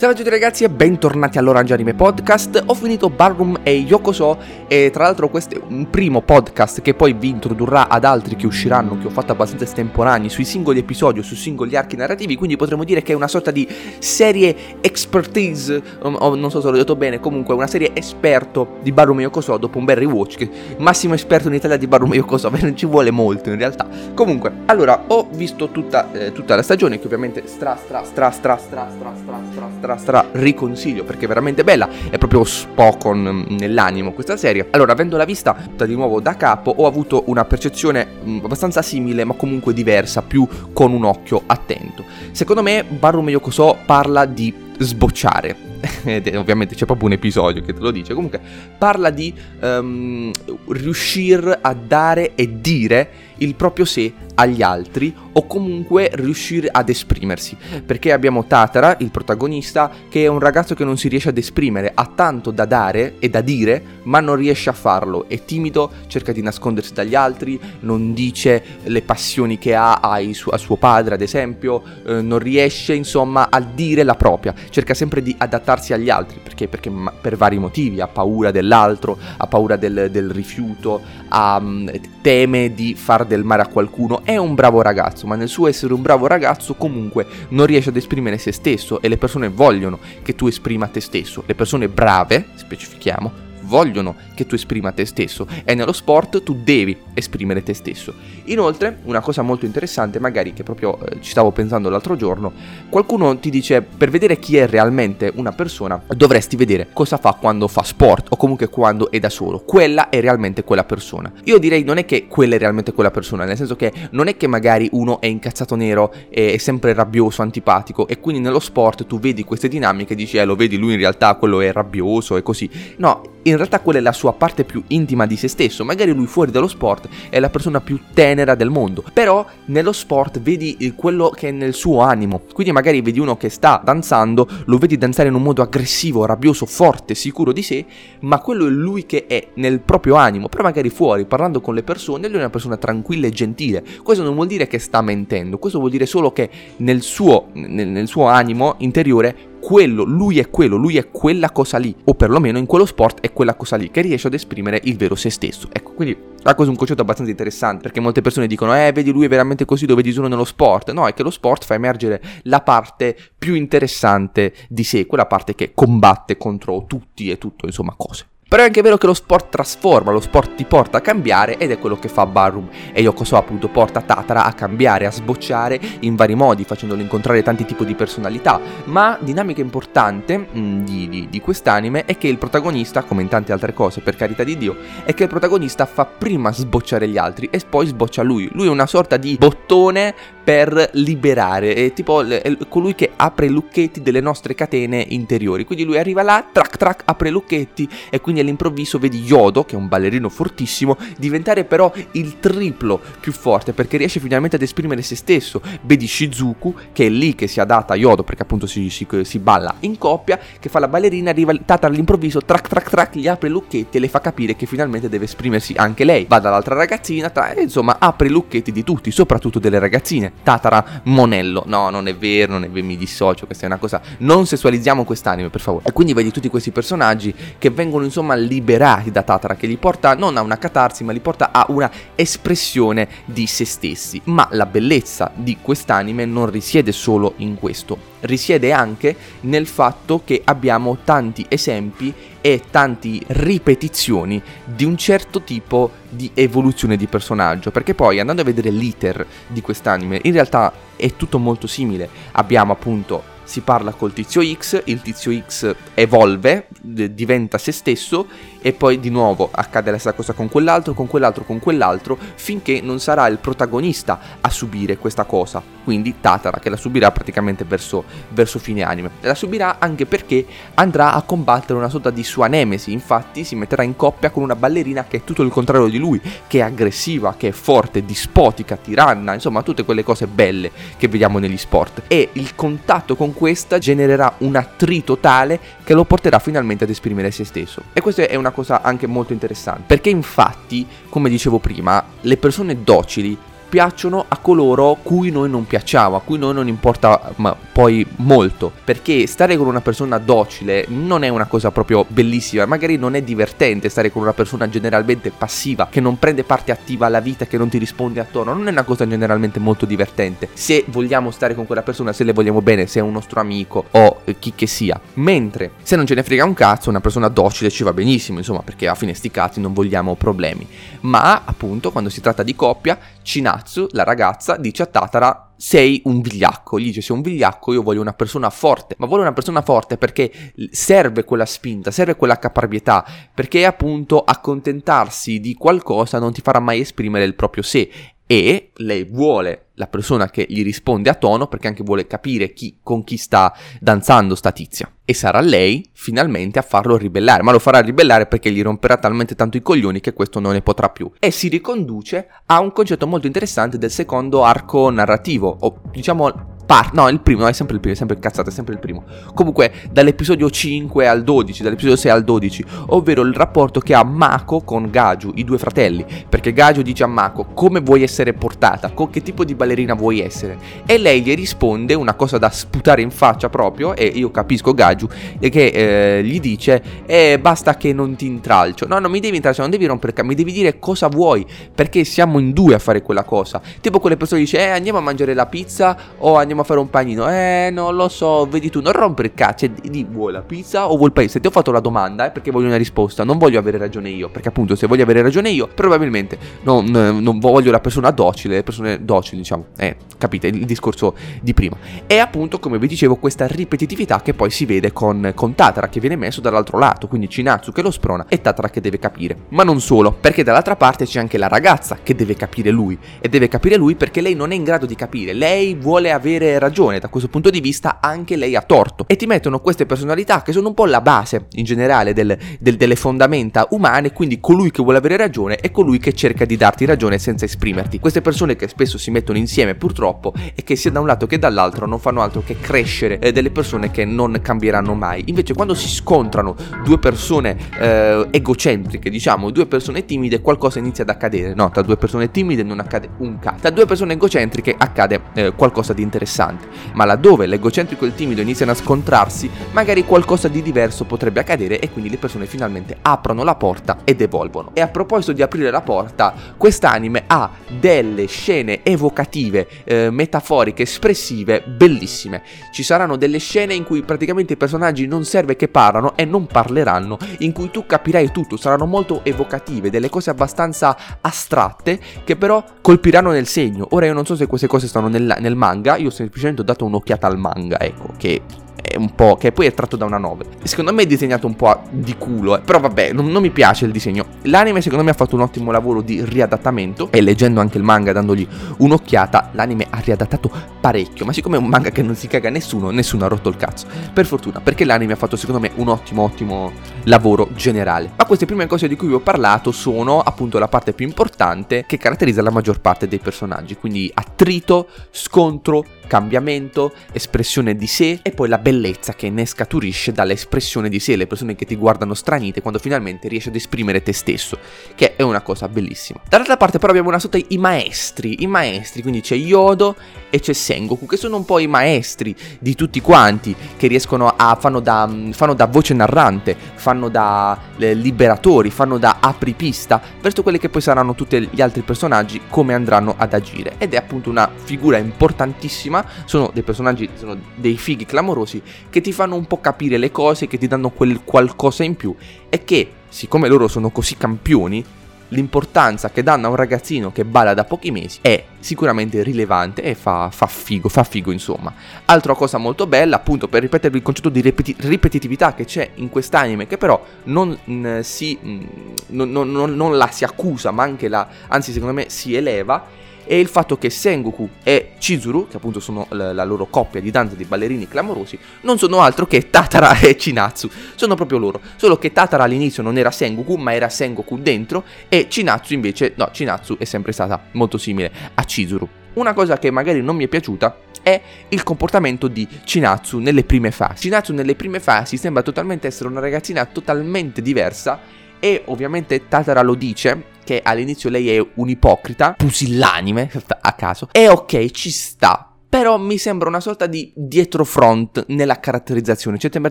Ciao a tutti ragazzi e bentornati all'Orange Anime Podcast. Ho finito Barroom e Yokoso e tra l'altro questo è un primo podcast che poi vi introdurrà ad altri che usciranno, che ho fatto abbastanza estemporanei sui singoli episodi o sui singoli archi narrativi, quindi potremmo dire che è una sorta di serie expertise, o, non so se l'ho detto bene, comunque una serie esperto di Barroom e Yokoso dopo un bel rewatch, che massimo esperto in Italia di Barroom e Yokoso, non ci vuole molto in realtà. Comunque, allora, ho visto tutta, eh, tutta la stagione che ovviamente stra stra stra stra stra stra stra stra stra stra riconsiglio perché è veramente bella, è proprio Spokon mm, nell'animo questa serie. Allora, avendola vista tutta di nuovo da capo, ho avuto una percezione mh, abbastanza simile, ma comunque diversa, più con un occhio attento. Secondo me, Barume Yokoso parla di sbocciare. ovviamente c'è proprio un episodio che te lo dice. Comunque, parla di um, riuscire a dare e dire il proprio sé agli altri o comunque riuscire ad esprimersi. Perché abbiamo Tatara, il protagonista, che è un ragazzo che non si riesce ad esprimere, ha tanto da dare e da dire, ma non riesce a farlo. È timido, cerca di nascondersi dagli altri, non dice le passioni che ha su- a suo padre, ad esempio, eh, non riesce insomma a dire la propria, cerca sempre di adattarsi agli altri, perché, perché ma- per vari motivi, ha paura dell'altro, ha paura del, del rifiuto, ha, mm, teme di far del male a qualcuno, è un bravo ragazzo, ma nel suo essere un bravo ragazzo comunque non riesce ad esprimere se stesso e le persone vogliono che tu esprima te stesso. Le persone brave, specifichiamo, vogliono che tu esprima te stesso e nello sport tu devi esprimere te stesso. Inoltre, una cosa molto interessante, magari che proprio eh, ci stavo pensando l'altro giorno, qualcuno ti dice per vedere chi è realmente una persona dovresti vedere cosa fa quando fa sport o comunque quando è da solo. Quella è realmente quella persona. Io direi non è che quella è realmente quella persona, nel senso che non è che magari uno è incazzato nero, è sempre rabbioso, antipatico e quindi nello sport tu vedi queste dinamiche e dici eh lo vedi lui in realtà quello è rabbioso e così. No, in realtà quella è la sua parte più intima di se stesso. Magari lui fuori dallo sport è la persona più tenera del mondo. Però nello sport vedi quello che è nel suo animo. Quindi magari vedi uno che sta danzando, lo vedi danzare in un modo aggressivo, rabbioso, forte, sicuro di sé, ma quello è lui che è nel proprio animo. Però magari fuori, parlando con le persone, lui è una persona tranquilla e gentile. Questo non vuol dire che sta mentendo, questo vuol dire solo che nel suo, nel, nel suo animo interiore quello, lui è quello, lui è quella cosa lì, o perlomeno in quello sport è quella cosa lì, che riesce ad esprimere il vero se stesso. Ecco, quindi la cosa è un concetto abbastanza interessante, perché molte persone dicono, eh, vedi lui è veramente così, lo vedi nello sport. No, è che lo sport fa emergere la parte più interessante di sé, quella parte che combatte contro tutti e tutto, insomma, cose. Però è anche vero che lo sport trasforma, lo sport ti porta a cambiare ed è quello che fa Barroom e Yokoso appunto porta Tatara a cambiare, a sbocciare in vari modi, facendolo incontrare tanti tipi di personalità. Ma dinamica importante mh, mm, di, di, di quest'anime è che il protagonista, come in tante altre cose per carità di Dio, è che il protagonista fa prima sbocciare gli altri e poi sboccia lui. Lui è una sorta di bottone per liberare, è tipo è colui che apre i lucchetti delle nostre catene interiori. Quindi lui arriva là, track track, apre i lucchetti e quindi all'improvviso vedi Yodo, che è un ballerino fortissimo, diventare però il triplo più forte perché riesce finalmente ad esprimere se stesso. Vedi Shizuku, che è lì che si adatta a Yodo perché appunto si, si, si balla in coppia, che fa la ballerina, arriva Tata all'improvviso, track track track, gli apre i lucchetti e le fa capire che finalmente deve esprimersi anche lei. Va dall'altra ragazzina, tra, insomma apre i lucchetti di tutti, soprattutto delle ragazzine. Tatara Monello. No, non è vero, non è vero, mi dissocio, questa è una cosa... Non sessualizziamo quest'anime, per favore. E quindi vedi tutti questi personaggi che vengono insomma liberati da Tatara, che li porta non a una catarsi, ma li porta a una espressione di se stessi. Ma la bellezza di quest'anime non risiede solo in questo, risiede anche nel fatto che abbiamo tanti esempi e tanti ripetizioni di un certo tipo di evoluzione di personaggio, perché poi andando a vedere l'iter di quest'anime, in realtà è tutto molto simile. Abbiamo appunto si parla col tizio X, il tizio X evolve, diventa se stesso e poi di nuovo accade la stessa cosa con quell'altro, con quell'altro, con quell'altro, finché non sarà il protagonista a subire questa cosa. Quindi Tatara che la subirà praticamente verso, verso fine anime. La subirà anche perché andrà a combattere una sorta di sua nemesi, infatti si metterà in coppia con una ballerina che è tutto il contrario di lui, che è aggressiva, che è forte, dispotica, tiranna, insomma tutte quelle cose belle che vediamo negli sport. E il contatto con questa genererà un attrito tale che lo porterà finalmente ad esprimere se stesso. E questa è una cosa anche molto interessante, perché infatti, come dicevo prima, le persone docili piacciono a coloro cui noi non piacciamo, a cui noi non importa ma poi molto, perché stare con una persona docile non è una cosa proprio bellissima, magari non è divertente stare con una persona generalmente passiva, che non prende parte attiva alla vita, che non ti risponde attorno, non è una cosa generalmente molto divertente. Se vogliamo stare con quella persona, se le vogliamo bene, se è un nostro amico o chi che sia. Mentre se non ce ne frega un cazzo, una persona docile ci va benissimo, insomma, perché a fine sti non vogliamo problemi. Ma appunto, quando si tratta di coppia, Chinatsu, la ragazza, dice a Tatara sei un vigliacco. Gli dice: Sei un vigliacco, io voglio una persona forte. Ma voglio una persona forte perché serve quella spinta, serve quella caparbietà. Perché appunto accontentarsi di qualcosa non ti farà mai esprimere il proprio sé. E lei vuole la persona che gli risponde a tono perché anche vuole capire chi, con chi sta danzando sta tizia. E sarà lei finalmente a farlo ribellare, ma lo farà ribellare perché gli romperà talmente tanto i coglioni che questo non ne potrà più. E si riconduce a un concetto molto interessante del secondo arco narrativo, o diciamo Par- no, il primo, no, è sempre il primo, è sempre cazzata, è sempre il primo. Comunque, dall'episodio 5 al 12, dall'episodio 6 al 12, ovvero il rapporto che ha Mako con Gaju, i due fratelli. Perché Gaju dice a Mako come vuoi essere portata, con che tipo di ballerina vuoi essere. E lei gli risponde una cosa da sputare in faccia proprio, e io capisco Gaju, che eh, gli dice, eh, basta che non ti intralcio. No, non mi devi intralciare, non devi rompere il mi devi dire cosa vuoi, perché siamo in due a fare quella cosa. Tipo quelle persone che dice, eh, andiamo a mangiare la pizza o andiamo andiamo a fare un panino. Eh, non lo so, vedi tu, non rompere il cazzo. Di, vuoi la pizza o vuoi il panino? Se ti ho fatto la domanda è perché voglio una risposta. Non voglio avere ragione io. Perché appunto, se voglio avere ragione io, probabilmente non, non voglio la persona docile. Le persone docili, diciamo. Eh, capite il discorso di prima. E appunto, come vi dicevo, questa ripetitività che poi si vede con, con Tatara che viene messo dall'altro lato. Quindi Chinatsu che lo sprona e Tatara che deve capire. Ma non solo, perché dall'altra parte c'è anche la ragazza che deve capire lui. E deve capire lui perché lei non è in grado di capire. Lei vuole avere ragione, da questo punto di vista anche lei ha torto. E ti mettono queste personalità che sono un po' la base in generale del, del, delle fondamenta umane, quindi colui che vuole avere ragione e colui che cerca di darti ragione senza esprimerti. Queste persone che spesso si mettono insieme purtroppo e che sia da un lato che dall'altro non fanno altro che crescere eh, delle persone che non cambieranno mai. Invece quando si scontrano due persone eh, egocentriche, diciamo, due persone timide, qualcosa inizia ad accadere. No, tra due persone timide non accade un cazzo. Tra due persone egocentriche accade eh, qualcosa di interessante interessante, ma laddove l'egocentrico e il timido iniziano a scontrarsi, magari qualcosa di diverso potrebbe accadere e quindi le persone finalmente aprono la porta ed evolvono. E a proposito di aprire la porta, quest'anime ha delle scene evocative, eh, metaforiche, espressive, bellissime. Ci saranno delle scene in cui praticamente i personaggi non serve che parlano e non parleranno, in cui tu capirai tutto, saranno molto evocative, delle cose abbastanza astratte che però colpiranno nel segno. Ora io non so se queste cose stanno nel, nel manga, io semplicemente ho dato un'occhiata al manga, ecco, che è un po'. che poi è tratto da una novel. Secondo me è disegnato un po' di culo, eh. però vabbè, non, non, mi piace il disegno. L'anime secondo me ha fatto un ottimo lavoro di riadattamento e leggendo anche il manga, dandogli un'occhiata, l'anime ha riadattato parecchio, ma siccome è un manga che non si caga nessuno, nessuno ha rotto il cazzo. Per fortuna, perché l'anime ha fatto secondo me un ottimo, ottimo lavoro generale. Ma queste prime cose di cui vi ho parlato sono appunto la parte più importante che caratterizza la maggior parte dei personaggi, quindi attrito, scontro, cambiamento, espressione di sé e poi la bellezza che ne scaturisce dall'espressione di sé, le persone che ti guardano stranite quando finalmente riesci ad esprimere te stesso, che è una cosa bellissima. Dall'altra parte però abbiamo una sorta i maestri, i maestri, quindi c'è Yodo e c'è Sengoku, che sono un po' i maestri di tutti quanti, che riescono a, fanno da, fanno da voce narrante, fanno da eh, liberatori, fanno da apripista verso quelli che poi saranno tutti gli altri personaggi, come andranno ad agire. Ed è appunto una figura importantissima trama, sono dei personaggi, sono dei fighi clamorosi che ti fanno un po' capire le cose, che ti danno quel qualcosa in più e che, siccome loro sono così campioni, l'importanza che danno a un ragazzino che balla da pochi mesi è sicuramente rilevante e fa, fa, figo, fa figo insomma. Altra cosa molto bella, appunto per ripetervi il concetto di ripeti- ripetitività che c'è in quest'anime, che però non, mh, si, mh, non, non, non, la si accusa, ma anche la, anzi secondo me si eleva, e il fatto che Sengoku e Chizuru, che appunto sono la, la loro coppia di danze di ballerini clamorosi, non sono altro che Tatara e Chinatsu, sono proprio loro, solo che Tatara all'inizio non era Sengoku, ma era Sengoku dentro e Chinatsu invece, no, Chinatsu è sempre stata molto simile a Chizuru. Una cosa che magari non mi è piaciuta è il comportamento di Chinatsu nelle prime fasi. Chinatsu nelle prime fasi sembra totalmente essere una ragazzina totalmente diversa e ovviamente Tatara lo dice che all'inizio lei è un ipocrita, pusillanime, a caso, e ok, ci sta, però mi sembra una sorta di dietro front nella caratterizzazione. Cioè, sembra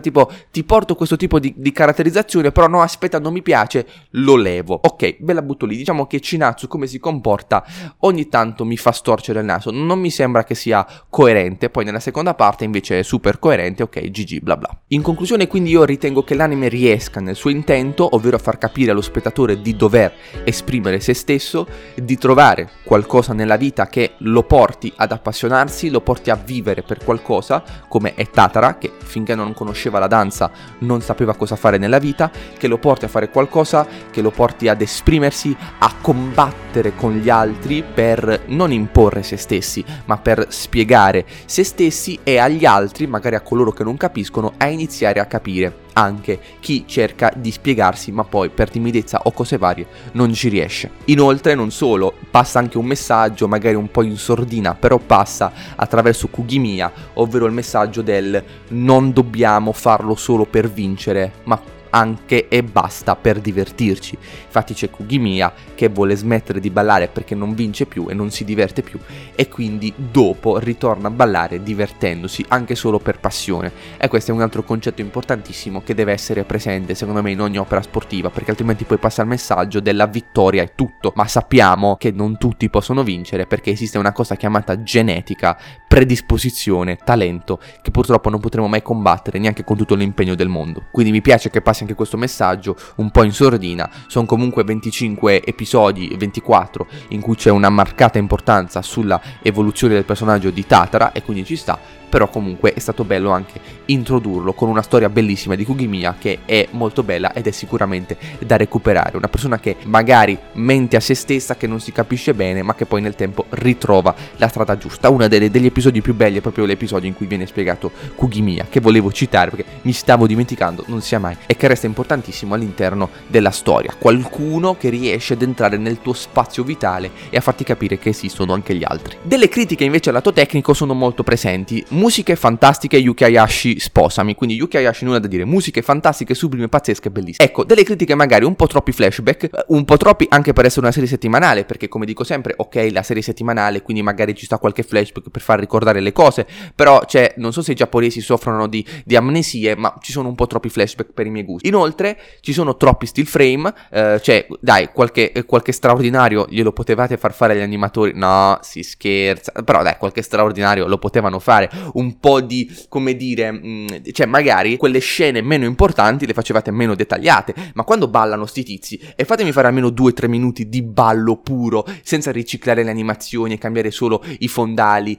tipo, ti porto questo tipo di, di, caratterizzazione, però no, aspetta, non mi piace, lo levo. Ok, ve la butto lì. Diciamo che Chinatsu, come si comporta, ogni tanto mi fa storcere il naso. Non mi sembra che sia coerente. Poi nella seconda parte invece è super coerente, ok, GG, bla bla. In conclusione, quindi, io ritengo che l'anime riesca nel suo intento, ovvero far capire allo spettatore di dover esprimere se stesso, di trovare qualcosa nella vita che lo porti ad appassionarsi lo porti a vivere per qualcosa, come è Tatara, che finché non conosceva la danza non sapeva cosa fare nella vita, che lo porti a fare qualcosa, che lo porti ad esprimersi, a combattere con gli altri per non imporre se stessi, ma per spiegare se stessi e agli altri, magari a coloro che non capiscono, a iniziare a capire anche chi cerca di spiegarsi ma poi per timidezza o cose varie non ci riesce. Inoltre non solo, passa anche un messaggio magari un po' in sordina, però passa attraverso Kugimiya, ovvero il messaggio del non dobbiamo farlo solo per vincere, ma anche e basta per divertirci. Infatti c'è Kugimiya che vuole smettere di ballare perché non vince più e non si diverte più e quindi dopo ritorna a ballare divertendosi anche solo per passione. E questo è un altro concetto importantissimo che deve essere presente secondo me in ogni opera sportiva perché altrimenti poi passa il messaggio della vittoria è tutto, ma sappiamo che non tutti possono vincere perché esiste una cosa chiamata genetica, predisposizione, talento che purtroppo non potremo mai combattere neanche con tutto l'impegno del mondo. Quindi mi piace che passi anche questo messaggio un po' in sordina. Sono comunque 25 episodi, 24, in cui c'è una marcata importanza sulla evoluzione del personaggio di Tatara e quindi ci sta però comunque è stato bello anche introdurlo con una storia bellissima di Kugimiya che è molto bella ed è sicuramente da recuperare. Una persona che magari mente a se stessa, che non si capisce bene, ma che poi nel tempo ritrova la strada giusta. Uno degli episodi più belli è proprio l'episodio in cui viene spiegato Kugimiya, che volevo citare perché mi stavo dimenticando, non sia mai, e che resta importantissimo all'interno della storia. Qualcuno che riesce ad entrare nel tuo spazio vitale e a farti capire che esistono anche gli altri. Delle critiche invece al lato tecnico sono molto presenti musiche fantastiche Yuki Hayashi sposami, quindi Yuki Hayashi nulla da dire, musiche fantastiche, sublime, pazzesche, bellissime. Ecco, delle critiche magari un po' troppi flashback, un po' troppi anche per essere una serie settimanale, perché come dico sempre, ok, la serie settimanale, quindi magari ci sta qualche flashback per far ricordare le cose, però c'è, non so se i giapponesi soffrono di, di amnesie, ma ci sono un po' troppi flashback per i miei gusti. Inoltre ci sono troppi still frame, eh, cioè dai, qualche, qualche straordinario glielo potevate far fare agli animatori, no, si scherza, però dai, qualche straordinario lo potevano fare. Un po' di, come dire, mh, mm, cioè magari quelle scene meno importanti le facevate meno dettagliate, ma quando ballano sti tizi e fatemi fare almeno 2-3 minuti di ballo puro, senza riciclare le animazioni e cambiare solo i fondali,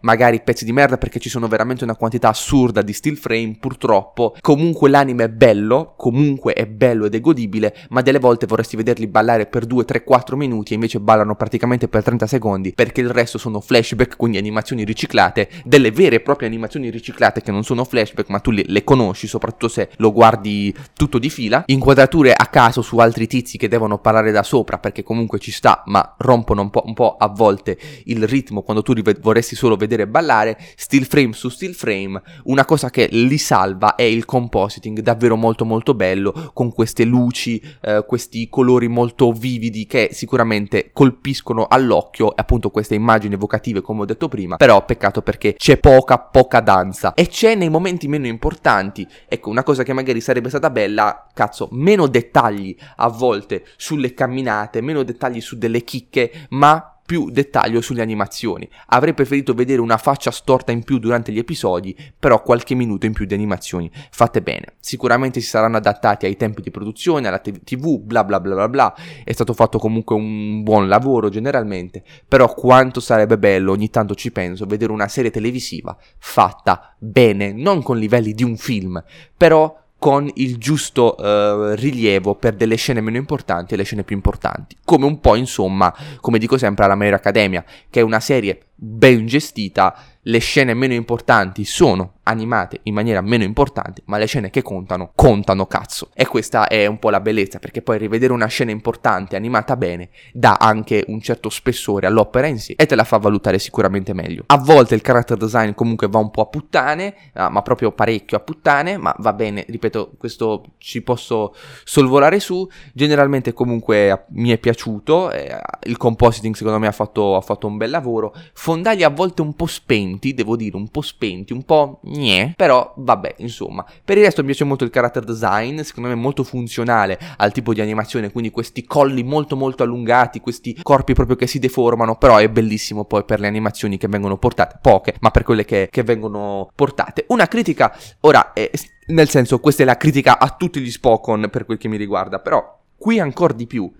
magari pezzi di merda perché ci sono veramente una quantità assurda di still frame, purtroppo, comunque l'anime è bello, comunque è bello ed è godibile, ma delle volte vorresti vederli ballare per 2, 3, 4 minuti e invece ballano praticamente per 30 secondi, perché il resto sono flashback, quindi animazioni riciclate, delle vere e proprie animazioni riciclate che non sono flashback ma tu le, le, conosci soprattutto se lo guardi tutto di fila, inquadrature a caso su altri tizi che devono parlare da sopra perché comunque ci sta ma rompono un po', un po a volte il ritmo quando tu rive- vorresti solo vedere ballare, still frame su still frame, una cosa che li salva è il compositing davvero molto molto bello con queste luci, eh, questi colori molto vividi che sicuramente colpiscono all'occhio appunto queste immagini evocative come ho detto prima, però peccato perché c'è poca, poca danza. E c'è nei momenti meno importanti. Ecco, una cosa che magari sarebbe stata bella, cazzo, meno dettagli a volte sulle camminate, meno dettagli su delle chicche, ma più dettaglio sulle animazioni. Avrei preferito vedere una faccia storta in più durante gli episodi, però qualche minuto in più di animazioni fatte bene. Sicuramente si saranno adattati ai tempi di produzione, alla TV, bla bla bla bla bla. È stato fatto comunque un buon lavoro generalmente, però quanto sarebbe bello, ogni tanto ci penso, vedere una serie televisiva fatta bene, non con livelli di un film, però con il giusto uh, rilievo per delle scene meno importanti e le scene più importanti. Come un po', insomma, come dico sempre alla Mayor Academia, che è una serie ben gestita, le scene meno importanti sono animate in maniera meno importante, ma le scene che contano, contano cazzo. E questa è un po' la bellezza, perché poi rivedere una scena importante animata bene dà anche un certo spessore all'opera in sé e te la fa valutare sicuramente meglio. A volte il character design comunque va un po' a puttane, ah, ma proprio parecchio a puttane, ma va bene, ripeto, questo ci posso solvolare su. Generalmente comunque mi è piaciuto, eh, il compositing secondo me ha fatto, ha fatto un bel lavoro, fondali a volte un po' spenti, devo dire, un po' spenti, un po' gne, però vabbè, insomma. Per il resto mi piace molto il character design, secondo me è molto funzionale al tipo di animazione, quindi questi colli molto molto allungati, questi corpi proprio che si deformano, però è bellissimo poi per le animazioni che vengono portate, poche, ma per quelle che, che vengono portate. Una critica, ora, eh, nel senso, questa è la critica a tutti gli Spokon per quel che mi riguarda, però qui ancora di più.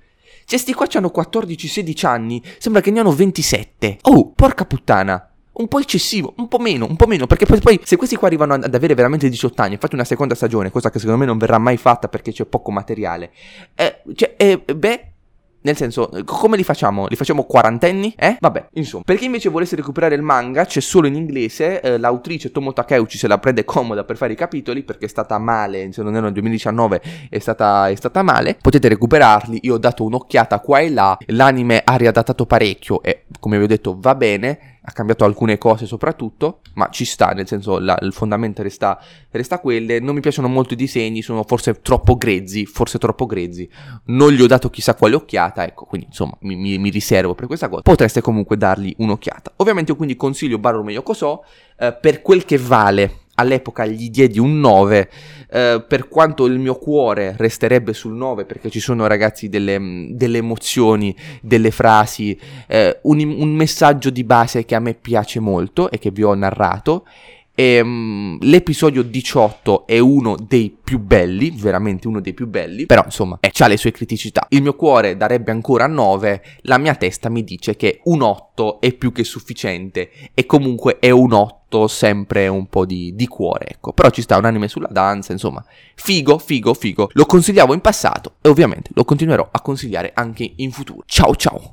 Cioè, sti qua hanno 14-16 anni, sembra che ne hanno 27. Oh, porca puttana un po' eccessivo, un po' meno, un po' meno, perché poi, poi, se questi qua arrivano ad avere veramente 18 anni, fate una seconda stagione, cosa che secondo me non verrà mai fatta perché c'è poco materiale, eh, cioè, eh, beh, nel senso, come li facciamo? Li facciamo quarantenni? Eh? Vabbè, insomma. Per chi invece volesse recuperare il manga, c'è solo in inglese. Eh, l'autrice Tomo Takeuchi se la prende comoda per fare i capitoli perché è stata male. Se non erano nel 2019, è stata, è stata male. Potete recuperarli. Io ho dato un'occhiata qua e là. L'anime ha riadattato parecchio e, come vi ho detto, va bene ha cambiato alcune cose soprattutto, ma ci sta, nel senso la, il fondamento resta, resta quelle. Non mi piacciono molto i disegni, sono forse troppo grezzi, forse troppo grezzi. Non gli ho dato chissà quale occhiata, ecco, quindi insomma mi, mi, mi riservo per questa cosa. Potreste comunque dargli un'occhiata. Ovviamente io quindi consiglio Barume Yokoso eh, per quel che vale all'epoca gli diedi un 9, eh, per quanto il mio cuore resterebbe sul 9 perché ci sono ragazzi delle, delle emozioni, delle frasi, eh, un, un, messaggio di base che a me piace molto e che vi ho narrato. E, um, l'episodio 18 è uno dei più belli, veramente uno dei più belli, però insomma eh, ha le sue criticità. Il mio cuore darebbe ancora 9, la mia testa mi dice che un 8 è più che sufficiente e comunque è un 8 sempre un po' di, di, cuore, ecco. Però ci sta un anime sulla danza, insomma. Figo, figo, figo. Lo consigliavo in passato e ovviamente lo continuerò a consigliare anche in futuro. Ciao ciao!